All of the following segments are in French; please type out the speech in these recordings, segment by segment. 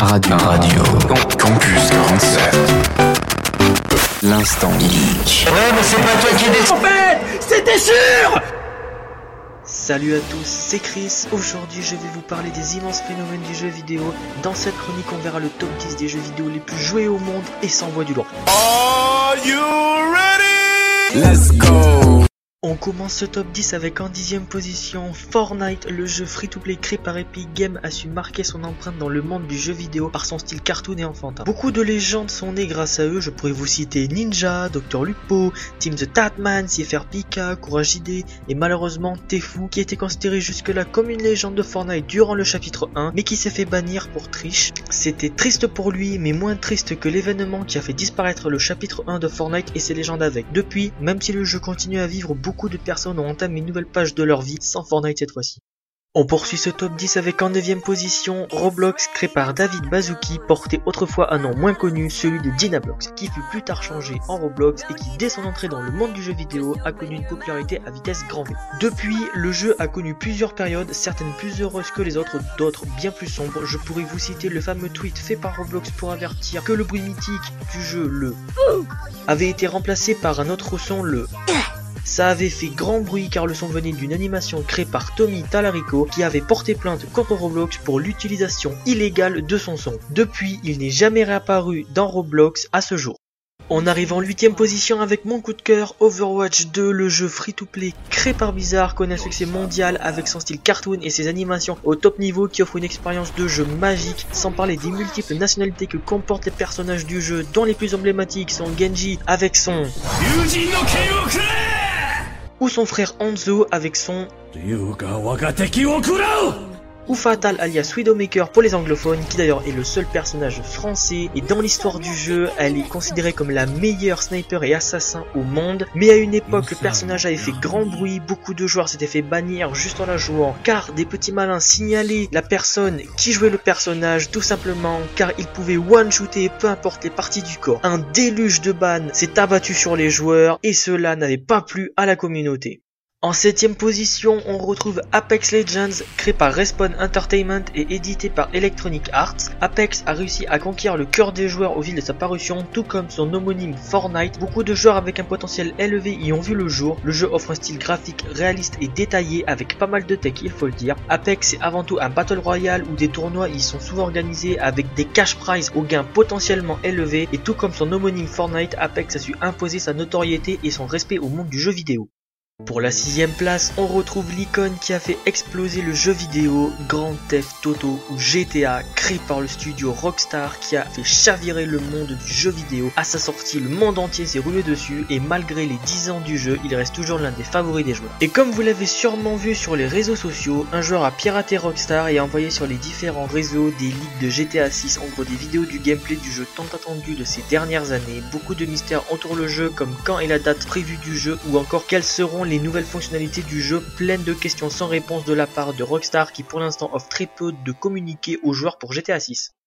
Radio. Radio. Campus 47. L'instant geek. Ouais, mais c'est pas toi qui décide. En fait, c'était sûr Salut à tous, c'est Chris. Aujourd'hui, je vais vous parler des immenses phénomènes du jeu vidéo. Dans cette chronique, on verra le top 10 des jeux vidéo les plus joués au monde et sans voix du lourd. Are you ready? Let's go. On commence ce top 10 avec en dixième position Fortnite, le jeu free-to-play créé par Epic Games a su marquer son empreinte dans le monde du jeu vidéo par son style cartoon et enfantin. Beaucoup de légendes sont nées grâce à eux, je pourrais vous citer Ninja, Dr Lupo, Team the Tatman, CFR Pika, Courage ID et malheureusement Tefu qui était considéré jusque-là comme une légende de Fortnite durant le chapitre 1 mais qui s'est fait bannir pour triche. C'était triste pour lui mais moins triste que l'événement qui a fait disparaître le chapitre 1 de Fortnite et ses légendes avec. Depuis, même si le jeu continue à vivre beaucoup de personnes ont entamé une nouvelle page de leur vie sans Fortnite cette fois-ci. On poursuit ce top 10 avec en 9ème position Roblox créé par David Bazuki, porté autrefois un nom moins connu, celui de Dynablox, qui fut plus tard changé en Roblox et qui dès son entrée dans le monde du jeu vidéo a connu une popularité à vitesse grand V. Depuis, le jeu a connu plusieurs périodes, certaines plus heureuses que les autres, d'autres bien plus sombres. Je pourrais vous citer le fameux tweet fait par Roblox pour avertir que le bruit mythique du jeu, le avait été remplacé par un autre son, le ça avait fait grand bruit car le son venait d'une animation créée par Tommy Talarico qui avait porté plainte contre Roblox pour l'utilisation illégale de son son. Depuis, il n'est jamais réapparu dans Roblox à ce jour. On arrive en 8ème position avec mon coup de cœur, Overwatch 2, le jeu free-to-play créé par Blizzard, connaît un succès mondial avec son style cartoon et ses animations au top niveau qui offre une expérience de jeu magique, sans parler des multiples nationalités que comportent les personnages du jeu, dont les plus emblématiques sont Genji avec son ou son frère Hanzo avec son ou Fatal alias Widowmaker pour les anglophones, qui d'ailleurs est le seul personnage français, et dans l'histoire du jeu, elle est considérée comme la meilleure sniper et assassin au monde, mais à une époque, le personnage avait fait grand bruit, beaucoup de joueurs s'étaient fait bannir juste en la jouant, car des petits malins signalaient la personne qui jouait le personnage, tout simplement, car il pouvait one-shooter peu importe les parties du corps. Un déluge de ban s'est abattu sur les joueurs, et cela n'avait pas plu à la communauté. En septième position, on retrouve Apex Legends, créé par Respawn Entertainment et édité par Electronic Arts. Apex a réussi à conquérir le cœur des joueurs au fil de sa parution, tout comme son homonyme Fortnite. Beaucoup de joueurs avec un potentiel élevé y ont vu le jour. Le jeu offre un style graphique réaliste et détaillé avec pas mal de tech, il faut le dire. Apex est avant tout un battle royale où des tournois y sont souvent organisés avec des cash prizes aux gains potentiellement élevés et tout comme son homonyme Fortnite, Apex a su imposer sa notoriété et son respect au monde du jeu vidéo. Pour la sixième place, on retrouve l'icône qui a fait exploser le jeu vidéo Grand Theft Auto ou GTA, créé par le studio Rockstar qui a fait chavirer le monde du jeu vidéo. À sa sortie, le monde entier s'est roulé dessus et malgré les 10 ans du jeu, il reste toujours l'un des favoris des joueurs. Et comme vous l'avez sûrement vu sur les réseaux sociaux, un joueur a piraté Rockstar et a envoyé sur les différents réseaux des leaks de GTA 6, en gros des vidéos du gameplay du jeu tant attendu de ces dernières années. Beaucoup de mystères entourent le jeu comme quand est la date prévue du jeu ou encore quels seront les nouvelles fonctionnalités du jeu pleines de questions sans réponse de la part de Rockstar qui pour l'instant offre très peu de communiqués aux joueurs pour GTA 6.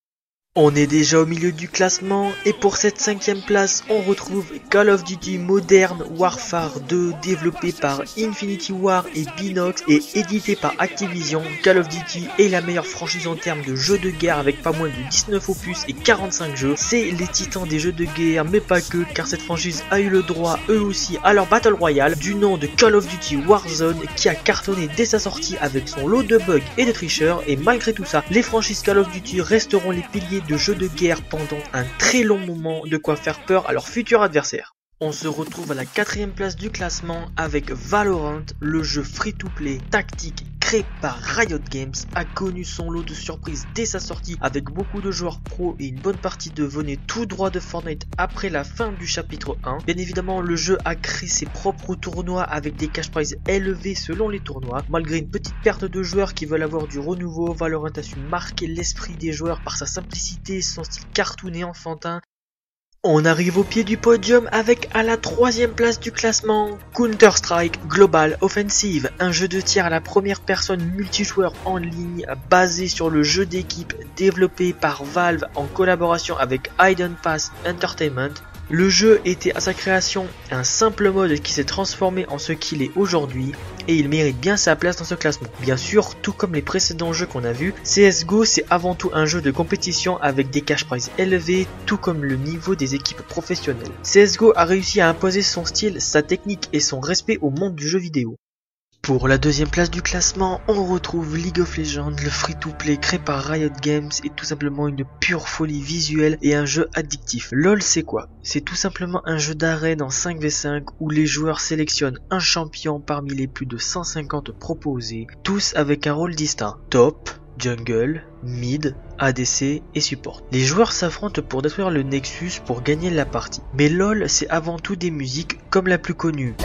On est déjà au milieu du classement et pour cette cinquième place on retrouve Call of Duty Modern Warfare 2 développé par Infinity War et Binox et édité par Activision. Call of Duty est la meilleure franchise en termes de jeux de guerre avec pas moins de 19 opus et 45 jeux. C'est les titans des jeux de guerre mais pas que car cette franchise a eu le droit eux aussi à leur Battle Royale du nom de Call of Duty Warzone qui a cartonné dès sa sortie avec son lot de bugs et de tricheurs et malgré tout ça les franchises Call of Duty resteront les piliers de jeux de guerre pendant un très long moment, de quoi faire peur à leurs futurs adversaires. On se retrouve à la quatrième place du classement avec Valorant, le jeu free-to-play tactique créé par Riot Games, a connu son lot de surprises dès sa sortie avec beaucoup de joueurs pro et une bonne partie de venaient tout droit de Fortnite après la fin du chapitre 1. Bien évidemment, le jeu a créé ses propres tournois avec des cash prizes élevés selon les tournois. Malgré une petite perte de joueurs qui veulent avoir du renouveau, Valorant a su marquer l'esprit des joueurs par sa simplicité, son style cartoon et enfantin on arrive au pied du podium avec à la troisième place du classement Counter-Strike Global Offensive, un jeu de tir à la première personne multijoueur en ligne basé sur le jeu d'équipe développé par Valve en collaboration avec Hidden Pass Entertainment. Le jeu était à sa création un simple mode qui s'est transformé en ce qu'il est aujourd'hui et il mérite bien sa place dans ce classement. Bien sûr, tout comme les précédents jeux qu'on a vus, CSGO c'est avant tout un jeu de compétition avec des cash prizes élevés, tout comme le niveau des équipes professionnelles. CSGO a réussi à imposer son style, sa technique et son respect au monde du jeu vidéo. Pour la deuxième place du classement, on retrouve League of Legends, le free-to-play créé par Riot Games est tout simplement une pure folie visuelle et un jeu addictif. LOL c'est quoi? C'est tout simplement un jeu d'arène en 5v5 où les joueurs sélectionnent un champion parmi les plus de 150 proposés, tous avec un rôle distinct. Top, jungle, mid, ADC et support. Les joueurs s'affrontent pour détruire le Nexus pour gagner la partie. Mais LOL c'est avant tout des musiques comme la plus connue.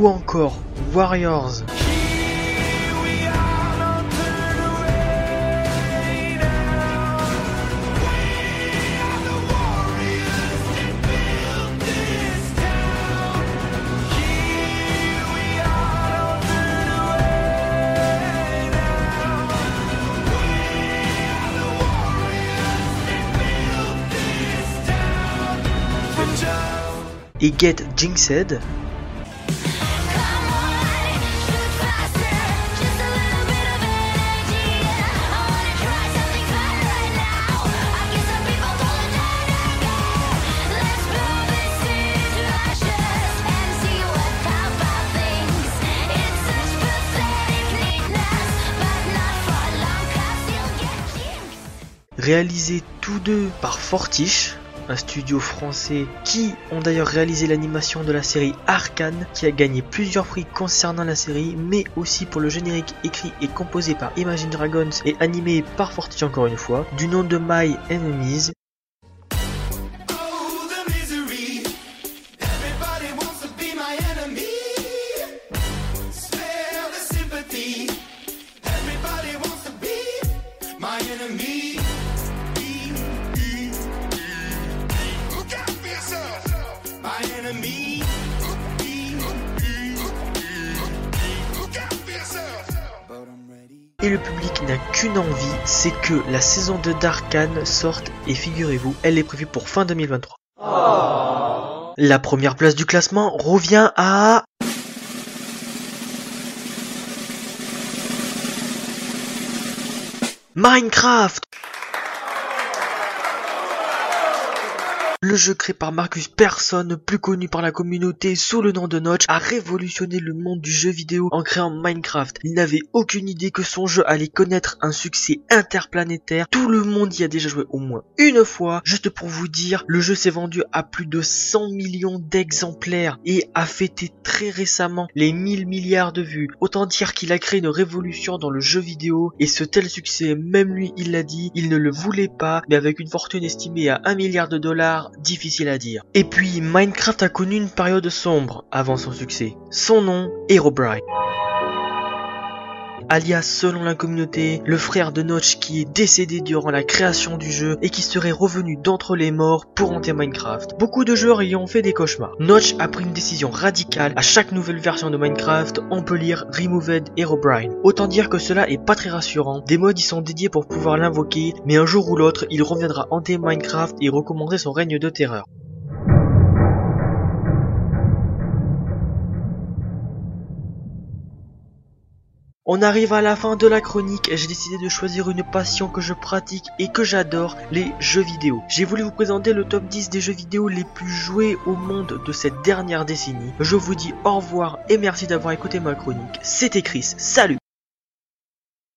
Ou encore Warriors. Et Get Jinxed. Réalisés tous deux par Fortiche, un studio français qui ont d'ailleurs réalisé l'animation de la série Arcane, qui a gagné plusieurs prix concernant la série, mais aussi pour le générique écrit et composé par Imagine Dragons et animé par Fortiche encore une fois, du nom de My Enemies. Et le public n'a qu'une envie, c'est que la saison 2 d'Arcane sorte et figurez-vous, elle est prévue pour fin 2023. La première place du classement revient à... Minecraft Le jeu créé par Marcus Persson, plus connu par la communauté sous le nom de Notch, a révolutionné le monde du jeu vidéo en créant Minecraft. Il n'avait aucune idée que son jeu allait connaître un succès interplanétaire. Tout le monde y a déjà joué au moins une fois. Juste pour vous dire, le jeu s'est vendu à plus de 100 millions d'exemplaires et a fêté très récemment les 1000 milliards de vues. Autant dire qu'il a créé une révolution dans le jeu vidéo et ce tel succès, même lui il l'a dit, il ne le voulait pas, mais avec une fortune estimée à 1 milliard de dollars, difficile à dire. Et puis Minecraft a connu une période sombre avant son succès. Son nom, Herobrine. Alias, selon la communauté, le frère de Notch qui est décédé durant la création du jeu et qui serait revenu d'entre les morts pour hanter Minecraft. Beaucoup de joueurs y ont fait des cauchemars. Notch a pris une décision radicale. À chaque nouvelle version de Minecraft, on peut lire Removed Herobrine. Autant dire que cela est pas très rassurant. Des mods y sont dédiés pour pouvoir l'invoquer, mais un jour ou l'autre, il reviendra hanter Minecraft et recommencer son règne de terreur. On arrive à la fin de la chronique et j'ai décidé de choisir une passion que je pratique et que j'adore, les jeux vidéo. J'ai voulu vous présenter le top 10 des jeux vidéo les plus joués au monde de cette dernière décennie. Je vous dis au revoir et merci d'avoir écouté ma chronique. C'était Chris, salut